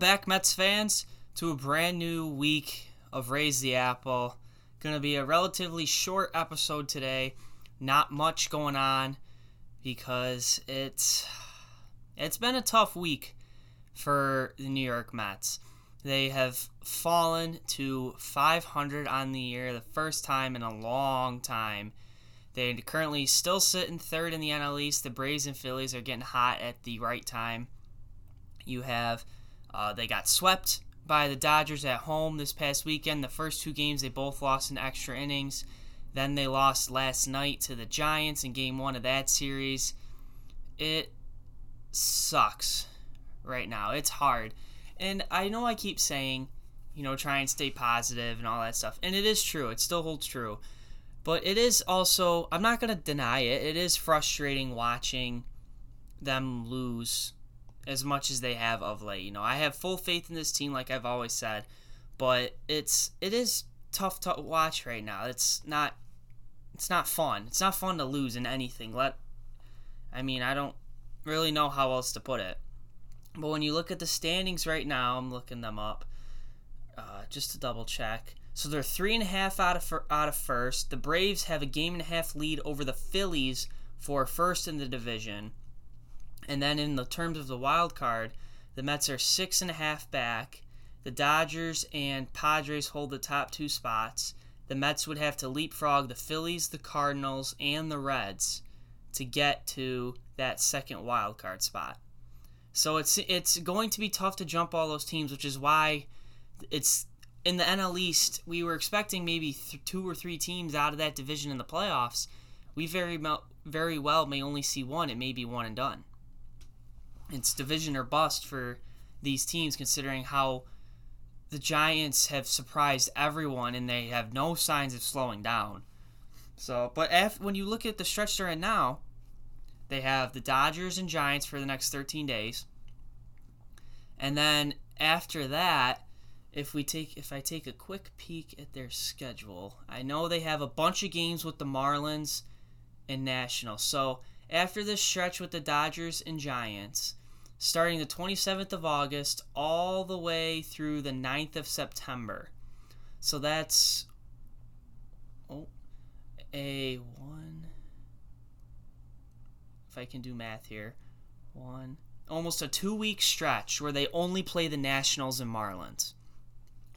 Back, Mets fans, to a brand new week of Raise the Apple. Going to be a relatively short episode today. Not much going on because it's it's been a tough week for the New York Mets. They have fallen to 500 on the year, the first time in a long time. They currently still sit in third in the NL East. The Braves and Phillies are getting hot at the right time. You have uh, they got swept by the Dodgers at home this past weekend. The first two games, they both lost in extra innings. Then they lost last night to the Giants in game one of that series. It sucks right now. It's hard. And I know I keep saying, you know, try and stay positive and all that stuff. And it is true. It still holds true. But it is also, I'm not going to deny it, it is frustrating watching them lose as much as they have of late. You know, I have full faith in this team, like I've always said, but it's it is tough to watch right now. It's not it's not fun. It's not fun to lose in anything. Let I mean, I don't really know how else to put it. But when you look at the standings right now, I'm looking them up uh, just to double check. So they're three and a half out of out of first. The Braves have a game and a half lead over the Phillies for first in the division. And then in the terms of the wild card, the Mets are six and a half back. The Dodgers and Padres hold the top two spots. The Mets would have to leapfrog the Phillies, the Cardinals, and the Reds to get to that second wild card spot. So it's it's going to be tough to jump all those teams, which is why it's in the NL East. We were expecting maybe th- two or three teams out of that division in the playoffs. We very very well may only see one. It may be one and done it's division or bust for these teams, considering how the Giants have surprised everyone and they have no signs of slowing down. So, but if, when you look at the stretch they're in now, they have the Dodgers and Giants for the next 13 days. And then after that, if we take if I take a quick peek at their schedule, I know they have a bunch of games with the Marlins and Nationals. So, after this stretch with the Dodgers and Giants, starting the 27th of August all the way through the 9th of September. So that's oh, a one. If I can do math here, one almost a two week stretch where they only play the Nationals and Marlins.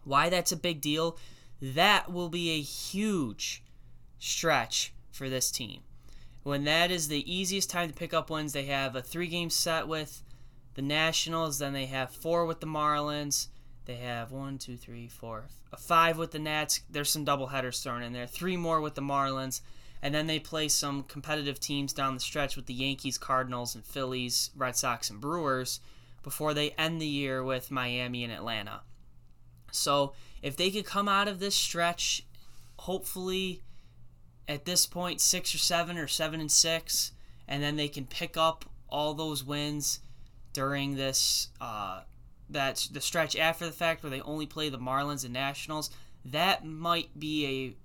Why that's a big deal? That will be a huge stretch for this team. When that is the easiest time to pick up wins, they have a three game set with the Nationals. Then they have four with the Marlins. They have one, two, three, four, five with the Nats. There's some double headers thrown in there. Three more with the Marlins. And then they play some competitive teams down the stretch with the Yankees, Cardinals, and Phillies, Red Sox, and Brewers before they end the year with Miami and Atlanta. So if they could come out of this stretch, hopefully at this point six or seven or seven and six, and then they can pick up all those wins during this uh, that the stretch after the fact where they only play the Marlins and Nationals, that might be a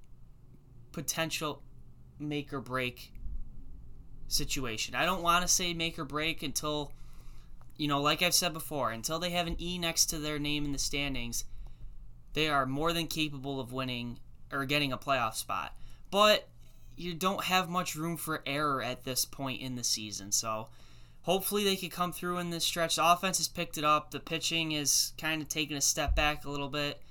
potential make or break situation. I don't want to say make or break until you know, like I've said before, until they have an E next to their name in the standings, they are more than capable of winning or getting a playoff spot. But you don't have much room for error at this point in the season. So hopefully they could come through in this stretch. The offense has picked it up. The pitching is kind of taking a step back a little bit.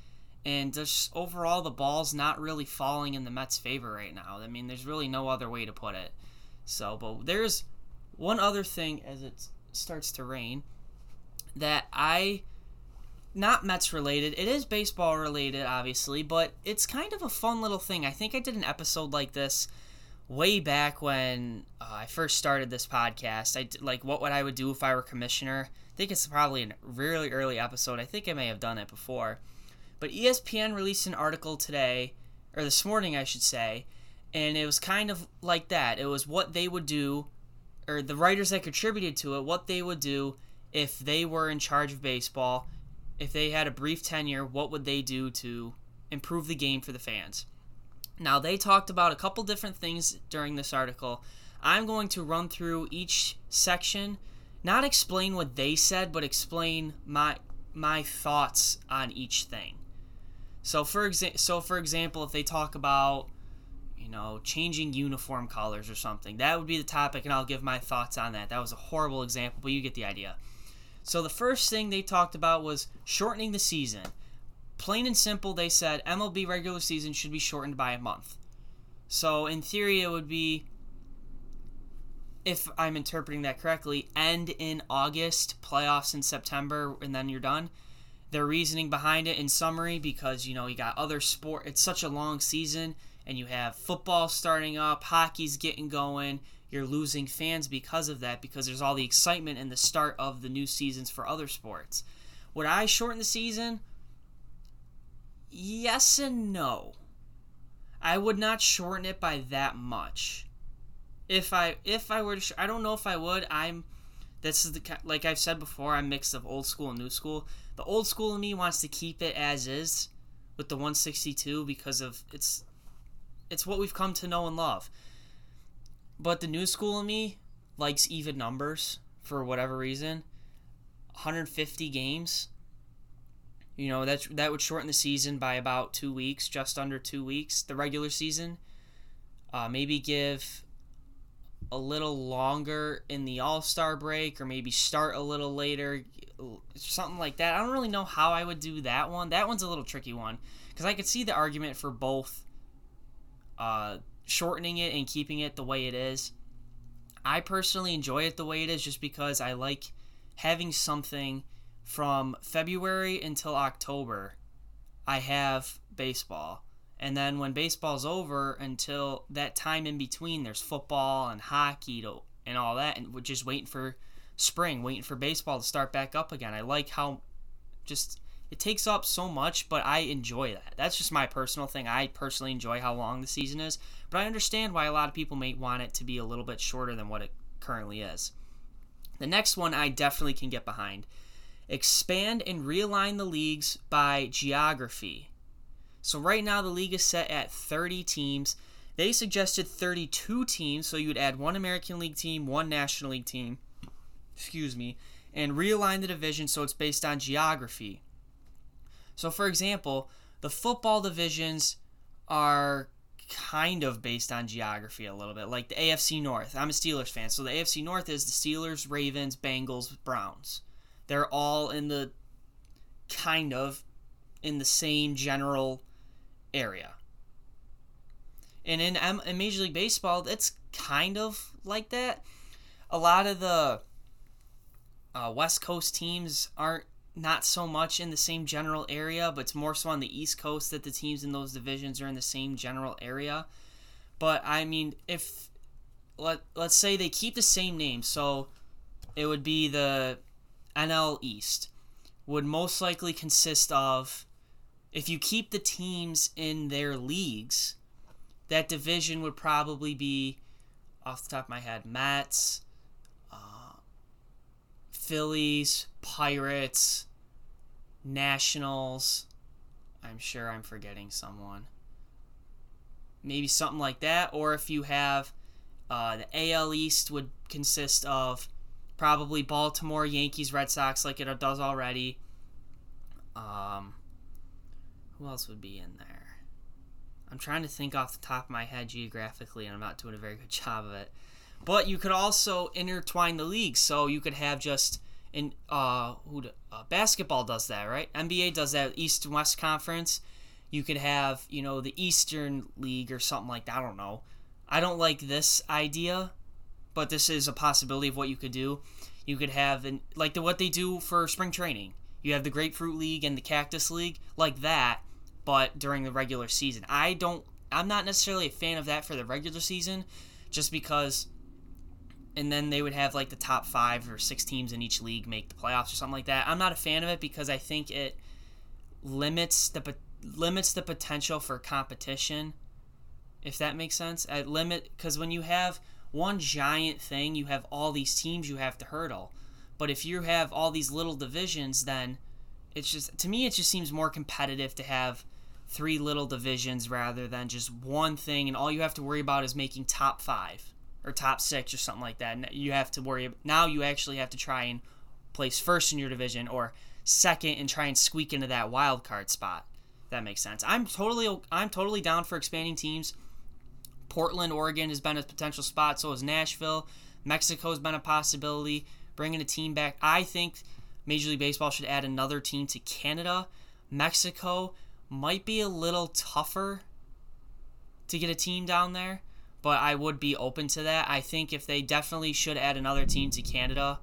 And just overall, the ball's not really falling in the Mets' favor right now. I mean, there's really no other way to put it. So, but there's one other thing as it starts to rain that I, not Mets related, it is baseball related, obviously, but it's kind of a fun little thing. I think I did an episode like this way back when uh, I first started this podcast, I like what would I would do if I were commissioner. I think it's probably a really early episode. I think I may have done it before, but ESPN released an article today or this morning, I should say, and it was kind of like that. It was what they would do, or the writers that contributed to it, what they would do if they were in charge of baseball, if they had a brief tenure, what would they do to improve the game for the fans? Now, they talked about a couple different things during this article. I'm going to run through each section, not explain what they said, but explain my my thoughts on each thing. So for exa- so for example, if they talk about you know changing uniform colors or something, that would be the topic, and I'll give my thoughts on that. That was a horrible example, but you get the idea. So the first thing they talked about was shortening the season. Plain and simple, they said MLB regular season should be shortened by a month. So in theory, it would be, if I'm interpreting that correctly, end in August, playoffs in September, and then you're done. Their reasoning behind it, in summary, because you know you got other sport. It's such a long season, and you have football starting up, hockey's getting going you're losing fans because of that because there's all the excitement in the start of the new seasons for other sports. Would I shorten the season? Yes and no. I would not shorten it by that much. If I if I were to, sh- I don't know if I would. I'm this is the like I've said before. I'm mixed of old school and new school. The old school in me wants to keep it as is with the 162 because of it's it's what we've come to know and love. But the new school in me likes even numbers for whatever reason. 150 games. You know, that that would shorten the season by about 2 weeks, just under 2 weeks, the regular season. Uh, maybe give a little longer in the All-Star break or maybe start a little later, something like that. I don't really know how I would do that one. That one's a little tricky one because I could see the argument for both uh, shortening it and keeping it the way it is. I personally enjoy it the way it is just because I like having something from February until October. I have baseball. And then when baseball's over until that time in between, there's football and hockey to, and all that, and we're just waiting for spring, waiting for baseball to start back up again. I like how just it takes up so much, but I enjoy that. That's just my personal thing. I personally enjoy how long the season is, but I understand why a lot of people may want it to be a little bit shorter than what it currently is. The next one I definitely can get behind. Expand and realign the leagues by geography. So right now the league is set at 30 teams. They suggested 32 teams, so you would add one American League team, one National League team, excuse me, and realign the division so it's based on geography. So, for example, the football divisions are kind of based on geography a little bit, like the AFC North. I'm a Steelers fan, so the AFC North is the Steelers, Ravens, Bengals, Browns. They're all in the kind of in the same general area. And in, M- in Major League Baseball, it's kind of like that. A lot of the uh, West Coast teams aren't not so much in the same general area, but it's more so on the East Coast that the teams in those divisions are in the same general area. But I mean, if let let's say they keep the same name, so it would be the NL East would most likely consist of if you keep the teams in their leagues, that division would probably be off the top of my head, Mets, uh, Phillies, Pirates, Nationals. I'm sure I'm forgetting someone. Maybe something like that. Or if you have uh, the AL East would consist of probably Baltimore, Yankees, Red Sox, like it does already. Um, who else would be in there? I'm trying to think off the top of my head geographically, and I'm not doing a very good job of it. But you could also intertwine the leagues, so you could have just in uh, who uh, basketball does that, right? NBA does that East and West Conference. You could have, you know, the Eastern League or something like that. I don't know. I don't like this idea, but this is a possibility of what you could do. You could have an, like the what they do for spring training. You have the Grapefruit League and the Cactus League, like that, but during the regular season. I don't I'm not necessarily a fan of that for the regular season just because and then they would have like the top five or six teams in each league make the playoffs or something like that. I'm not a fan of it because I think it limits the limits the potential for competition. If that makes sense, at limit because when you have one giant thing, you have all these teams you have to hurdle. But if you have all these little divisions, then it's just to me it just seems more competitive to have three little divisions rather than just one thing and all you have to worry about is making top five or top six or something like that. You have to worry now. You actually have to try and place first in your division or second and try and squeak into that wild card spot. That makes sense. I'm totally I'm totally down for expanding teams. Portland, Oregon has been a potential spot. So is Nashville. Mexico has been a possibility. Bringing a team back. I think Major League Baseball should add another team to Canada. Mexico might be a little tougher to get a team down there, but I would be open to that. I think if they definitely should add another team to Canada,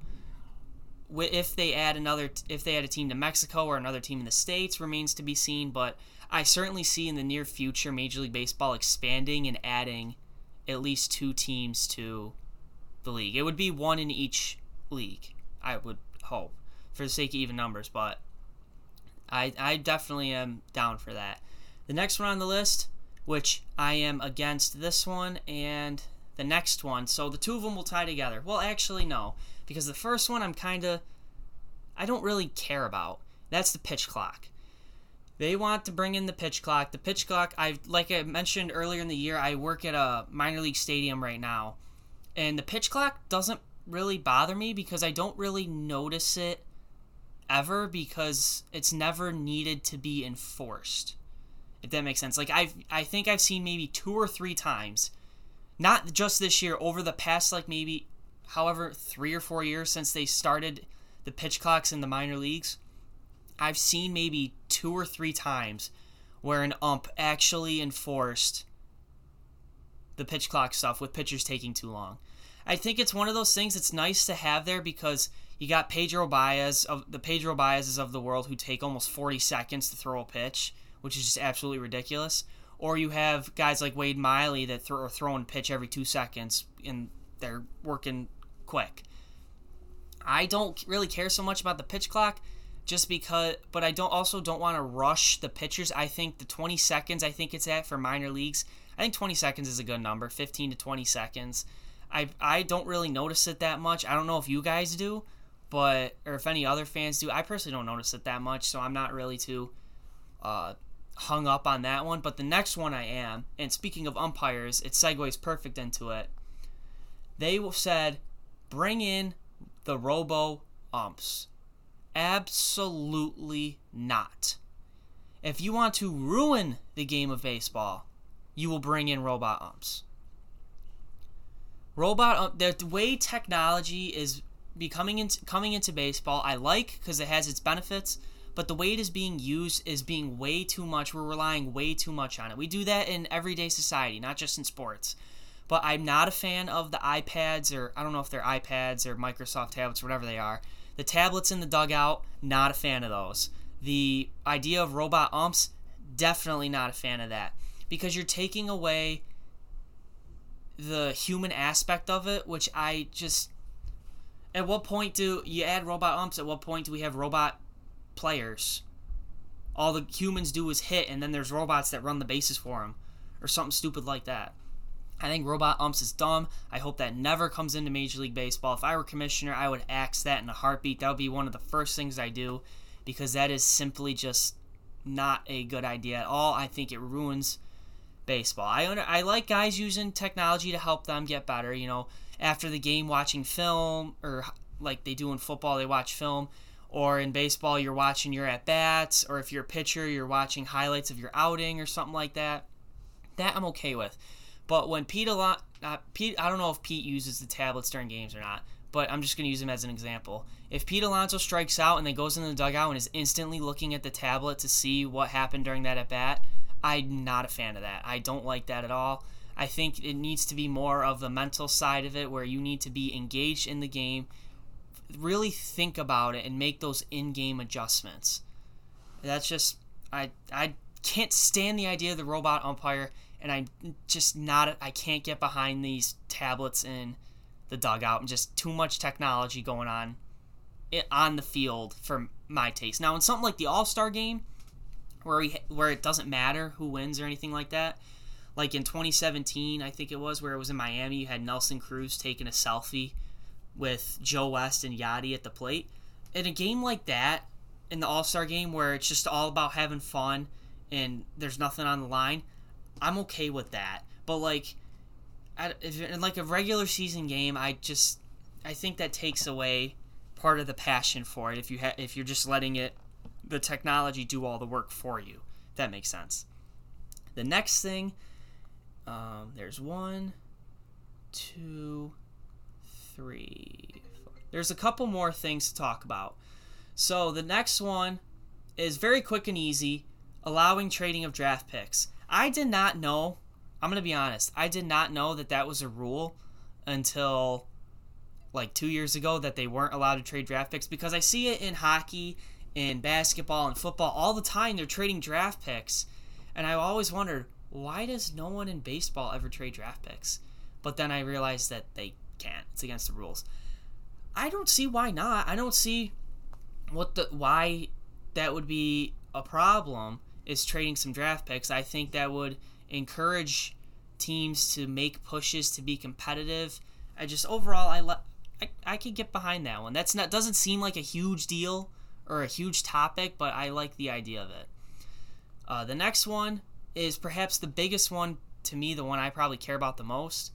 if they add another, if they add a team to Mexico or another team in the states, remains to be seen. But I certainly see in the near future Major League Baseball expanding and adding at least two teams to the league. It would be one in each league. I would hope for the sake of even numbers, but I I definitely am down for that. The next one on the list, which I am against this one and the next one. So the two of them will tie together. Well, actually no, because the first one I'm kind of I don't really care about. That's the pitch clock. They want to bring in the pitch clock. The pitch clock, I like I mentioned earlier in the year, I work at a minor league stadium right now. And the pitch clock doesn't really bother me because I don't really notice it ever because it's never needed to be enforced. If that makes sense. Like I I think I've seen maybe two or three times not just this year over the past like maybe however 3 or 4 years since they started the pitch clocks in the minor leagues. I've seen maybe two or three times where an ump actually enforced the pitch clock stuff with pitchers taking too long. I think it's one of those things that's nice to have there because you got Pedro Baez of the Pedro Baez's of the world who take almost 40 seconds to throw a pitch, which is just absolutely ridiculous. Or you have guys like Wade Miley that throw, are throwing pitch every two seconds and they're working quick. I don't really care so much about the pitch clock just because but I don't also don't want to rush the pitchers. I think the 20 seconds I think it's at for minor leagues. I think 20 seconds is a good number, 15 to 20 seconds. I I don't really notice it that much. I don't know if you guys do, but or if any other fans do. I personally don't notice it that much, so I'm not really too uh, hung up on that one. But the next one I am. And speaking of umpires, it segues perfect into it. They said, bring in the robo umps. Absolutely not. If you want to ruin the game of baseball, you will bring in robot umps. Robot the way technology is becoming into coming into baseball, I like because it has its benefits. But the way it is being used is being way too much. We're relying way too much on it. We do that in everyday society, not just in sports. But I'm not a fan of the iPads, or I don't know if they're iPads or Microsoft tablets, or whatever they are. The tablets in the dugout, not a fan of those. The idea of robot umps, definitely not a fan of that. Because you're taking away the human aspect of it, which I just at what point do you add robot umps? At what point do we have robot players? All the humans do is hit, and then there's robots that run the bases for them, or something stupid like that. I think robot umps is dumb. I hope that never comes into Major League Baseball. If I were commissioner, I would axe that in a heartbeat. That would be one of the first things I do because that is simply just not a good idea at all. I think it ruins baseball. I under, I like guys using technology to help them get better. You know, after the game watching film or like they do in football they watch film or in baseball you're watching your at bats or if you're a pitcher you're watching highlights of your outing or something like that that i'm okay with but when pete a lot uh, pete i don't know if pete uses the tablets during games or not but i'm just going to use him as an example. If pete alonso strikes out and then goes into the dugout and is instantly looking at the tablet to see what happened during that at bat i'm not a fan of that. I don't like that at all. I think it needs to be more of the mental side of it where you need to be engaged in the game, really think about it and make those in-game adjustments. That's just I I can't stand the idea of the robot umpire and I just not I can't get behind these tablets in the dugout and just too much technology going on on the field for my taste. Now in something like the All-Star game where we where it doesn't matter who wins or anything like that, like in 2017, I think it was, where it was in Miami, you had Nelson Cruz taking a selfie with Joe West and Yadi at the plate. In a game like that, in the All Star game, where it's just all about having fun and there's nothing on the line, I'm okay with that. But like, in like a regular season game, I just I think that takes away part of the passion for it if you ha- if you're just letting it the technology do all the work for you. that makes sense. The next thing, um, there's one, two, three. Four. There's a couple more things to talk about. So the next one is very quick and easy, allowing trading of draft picks. I did not know. I'm gonna be honest. I did not know that that was a rule until like two years ago that they weren't allowed to trade draft picks because I see it in hockey, in basketball, and football all the time. They're trading draft picks, and I always wondered why does no one in baseball ever trade draft picks? But then I realized that they can't. It's against the rules. I don't see why not. I don't see what the why that would be a problem is trading some draft picks. I think that would encourage teams to make pushes to be competitive. I just overall I let I, I could get behind that one. That's not doesn't seem like a huge deal or a huge topic, but I like the idea of it. Uh, the next one is perhaps the biggest one to me, the one I probably care about the most,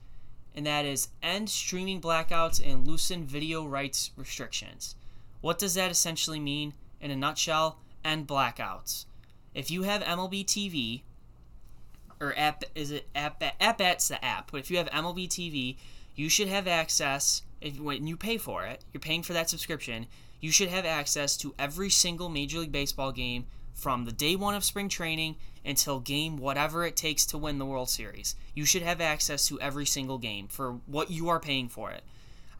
and that is end streaming blackouts and loosen video rights restrictions. What does that essentially mean? In a nutshell, end blackouts. If you have MLB TV, or app is it app app at's the app, but if you have MLB TV, you should have access if when you pay for it, you're paying for that subscription, you should have access to every single Major League Baseball game from the day one of spring training until game whatever it takes to win the World Series. You should have access to every single game for what you are paying for it.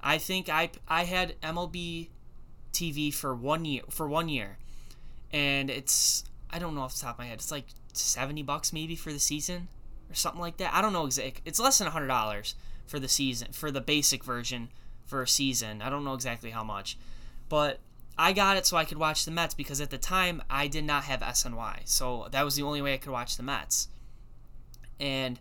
I think I I had MLB TV for one year for one year, and it's I don't know off the top of my head. It's like seventy bucks maybe for the season or something like that. I don't know exactly. It's less than hundred dollars for the season for the basic version for a season. I don't know exactly how much, but I got it so I could watch the Mets because at the time I did not have SNY, so that was the only way I could watch the Mets, and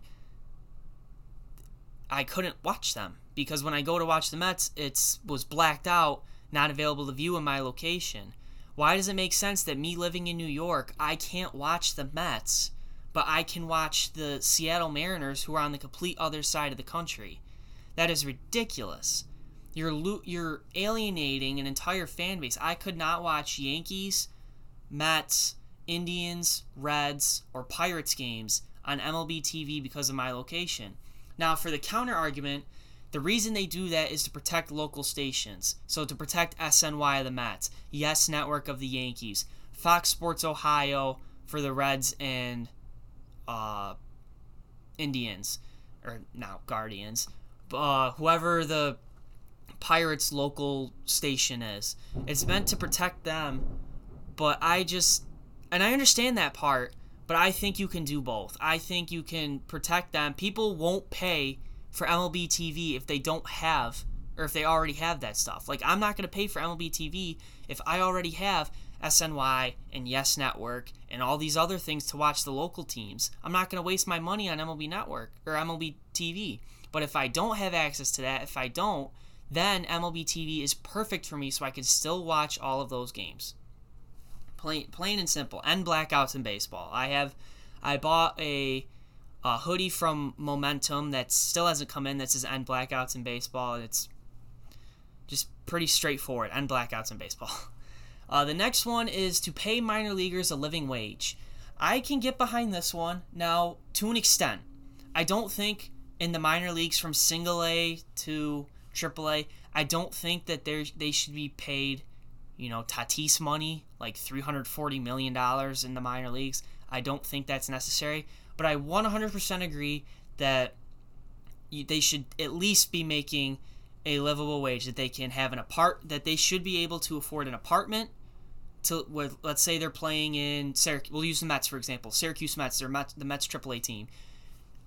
I couldn't watch them because when I go to watch the Mets, it was blacked out, not available to view in my location. Why does it make sense that me living in New York, I can't watch the Mets, but I can watch the Seattle Mariners who are on the complete other side of the country? That is ridiculous. You're lo- you're alienating an entire fan base. I could not watch Yankees, Mets, Indians, Reds, or Pirates games on MLB TV because of my location. Now, for the counter argument, the reason they do that is to protect local stations. So to protect SNY of the Mets, Yes Network of the Yankees, Fox Sports Ohio for the Reds and uh, Indians, or now Guardians, uh, whoever the Pirates local station is. It's meant to protect them, but I just and I understand that part, but I think you can do both. I think you can protect them. People won't pay for MLB TV if they don't have or if they already have that stuff. Like I'm not going to pay for MLB TV if I already have SNY and Yes Network and all these other things to watch the local teams. I'm not going to waste my money on MLB Network or MLB TV. But if I don't have access to that, if I don't, then MLB TV is perfect for me so I can still watch all of those games. Plain, plain and simple. End blackouts in baseball. I have, I bought a, a hoodie from Momentum that still hasn't come in that says end blackouts in baseball. It's just pretty straightforward. End blackouts in baseball. Uh, the next one is to pay minor leaguers a living wage. I can get behind this one now to an extent. I don't think in the minor leagues from single A to AAA. I don't think that they should be paid, you know, Tatis money like 340 million dollars in the minor leagues. I don't think that's necessary, but I 100% agree that they should at least be making a livable wage that they can have an apart that they should be able to afford an apartment to with let's say they're playing in Syracuse. We'll use the Mets for example. Syracuse Mets, they're Mets, the Mets AAA team.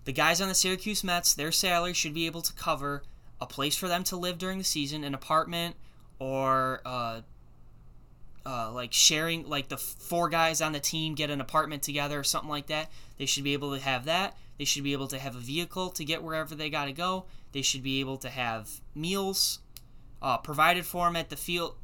The guys on the Syracuse Mets, their salary should be able to cover a place for them to live during the season, an apartment, or uh, uh, like sharing, like the four guys on the team get an apartment together or something like that. They should be able to have that. They should be able to have a vehicle to get wherever they got to go. They should be able to have meals uh, provided for them at the field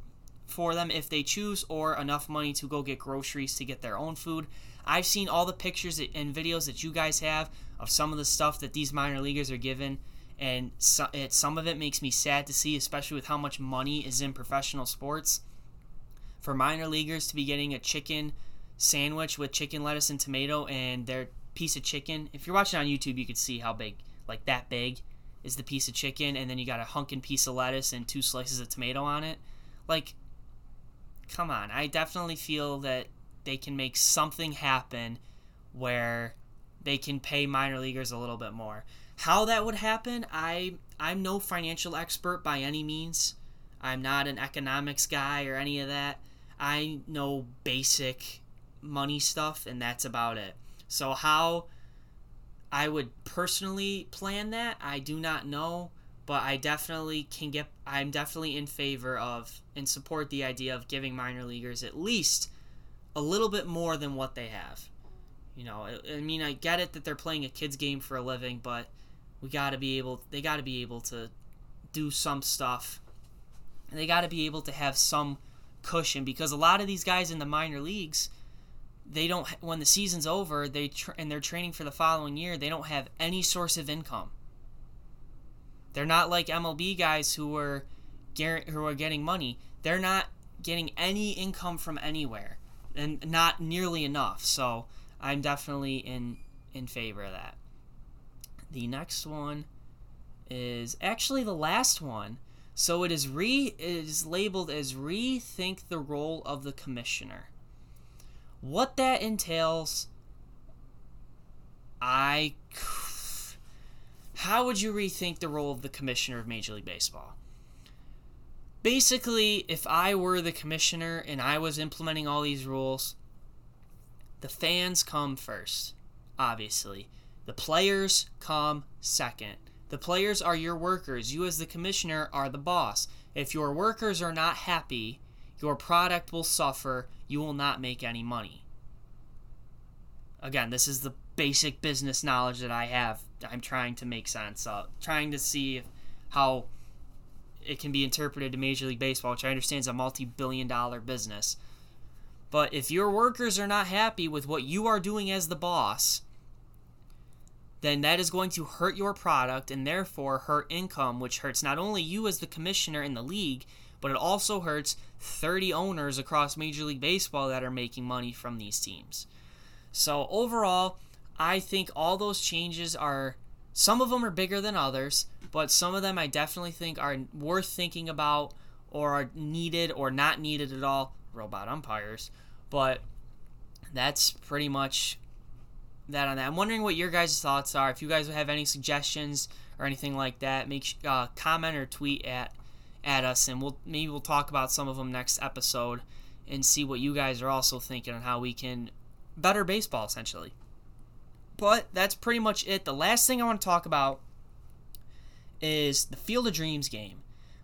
for them if they choose, or enough money to go get groceries to get their own food. I've seen all the pictures and videos that you guys have of some of the stuff that these minor leaguers are given, and some of it makes me sad to see, especially with how much money is in professional sports. For minor leaguers to be getting a chicken sandwich with chicken lettuce and tomato and their piece of chicken. If you're watching on YouTube, you could see how big, like that big, is the piece of chicken, and then you got a hunkin' piece of lettuce and two slices of tomato on it. Like, come on. I definitely feel that they can make something happen where they can pay minor leaguers a little bit more. How that would happen, I I'm no financial expert by any means. I'm not an economics guy or any of that. I know basic money stuff and that's about it. So how I would personally plan that, I do not know, but I definitely can get I'm definitely in favor of and support the idea of giving minor leaguers at least a little bit more than what they have. You know, I, I mean, I get it that they're playing a kids game for a living, but we got to be able they got to be able to do some stuff. They got to be able to have some cushion because a lot of these guys in the minor leagues they don't when the season's over they tra- and they're training for the following year they don't have any source of income. They're not like MLB guys who are who are getting money. They're not getting any income from anywhere and not nearly enough. So I'm definitely in in favor of that. The next one is actually the last one so it is re it is labeled as rethink the role of the commissioner what that entails, I. How would you rethink the role of the commissioner of Major League Baseball? Basically, if I were the commissioner and I was implementing all these rules, the fans come first, obviously. The players come second. The players are your workers. You, as the commissioner, are the boss. If your workers are not happy, your product will suffer, you will not make any money. Again, this is the basic business knowledge that I have. I'm trying to make sense of, trying to see how it can be interpreted to Major League Baseball, which I understand is a multi billion dollar business. But if your workers are not happy with what you are doing as the boss, then that is going to hurt your product and therefore hurt income, which hurts not only you as the commissioner in the league, but it also hurts 30 owners across Major League Baseball that are making money from these teams. So, overall, I think all those changes are some of them are bigger than others, but some of them I definitely think are worth thinking about or are needed or not needed at all. Robot umpires. But that's pretty much that on that. I'm wondering what your guys' thoughts are. If you guys have any suggestions or anything like that, make uh, comment or tweet at at us, and we'll maybe we'll talk about some of them next episode and see what you guys are also thinking on how we can better baseball essentially. But that's pretty much it. The last thing I want to talk about is the Field of Dreams game.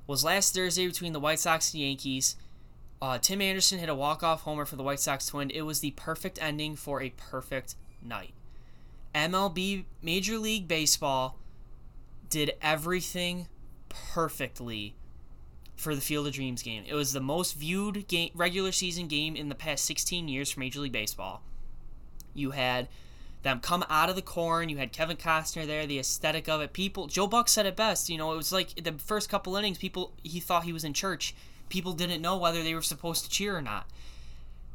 Was last Thursday between the White Sox and Yankees. Uh, Tim Anderson hit a walk-off homer for the White Sox to win. It was the perfect ending for a perfect night. MLB Major League Baseball did everything perfectly for the Field of Dreams game. It was the most viewed game, regular season game in the past 16 years for Major League Baseball. You had them come out of the corn. You had Kevin Costner there. The aesthetic of it. People. Joe Buck said it best. You know, it was like the first couple innings. People. He thought he was in church. People didn't know whether they were supposed to cheer or not.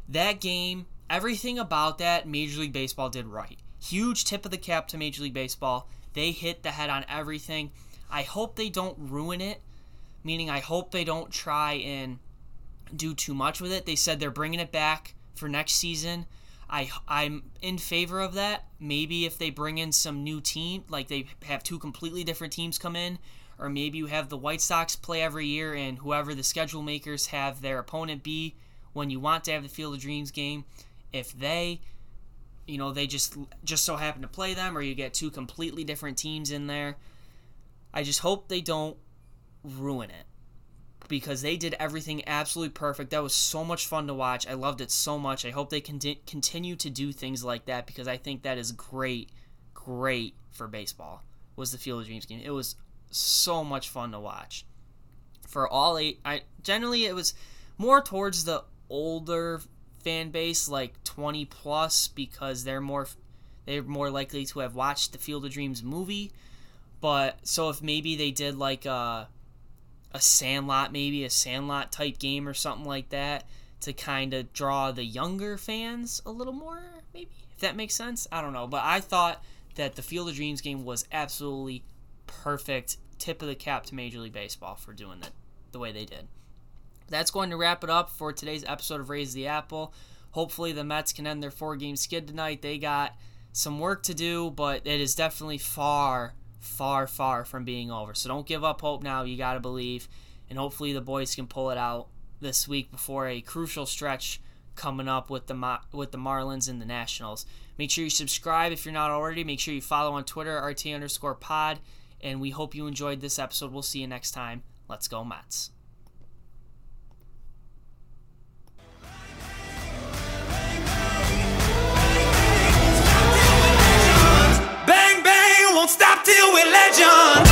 That game, everything about that, Major League Baseball did right. Huge tip of the cap to Major League Baseball. They hit the head on everything. I hope they don't ruin it meaning I hope they don't try and do too much with it. They said they're bringing it back for next season. I I'm in favor of that. Maybe if they bring in some new team, like they have two completely different teams come in, or maybe you have the White Sox play every year and whoever the schedule makers have their opponent be when you want to have the Field of Dreams game, if they you know, they just just so happen to play them or you get two completely different teams in there. I just hope they don't ruin it because they did everything absolutely perfect. That was so much fun to watch. I loved it so much. I hope they can continue to do things like that because I think that is great, great for baseball. Was the Field of Dreams game? It was so much fun to watch. For all eight, I generally it was more towards the older fan base, like 20 plus, because they're more they're more likely to have watched the Field of Dreams movie But so if maybe they did like a a Sandlot, maybe a Sandlot type game or something like that to kind of draw the younger fans a little more, maybe if that makes sense. I don't know, but I thought that the Field of Dreams game was absolutely perfect, tip of the cap to Major League Baseball for doing that the way they did. That's going to wrap it up for today's episode of Raise the Apple. Hopefully, the Mets can end their four game skid tonight. They got some work to do, but it is definitely far, far, far from being over. So don't give up hope now. You got to believe. And hopefully, the boys can pull it out this week before a crucial stretch coming up with the with the Marlins and the Nationals. Make sure you subscribe if you're not already. Make sure you follow on Twitter, RT underscore pod. And we hope you enjoyed this episode. We'll see you next time. Let's go, Mets. won't stop till we're legends.